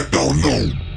that don't know.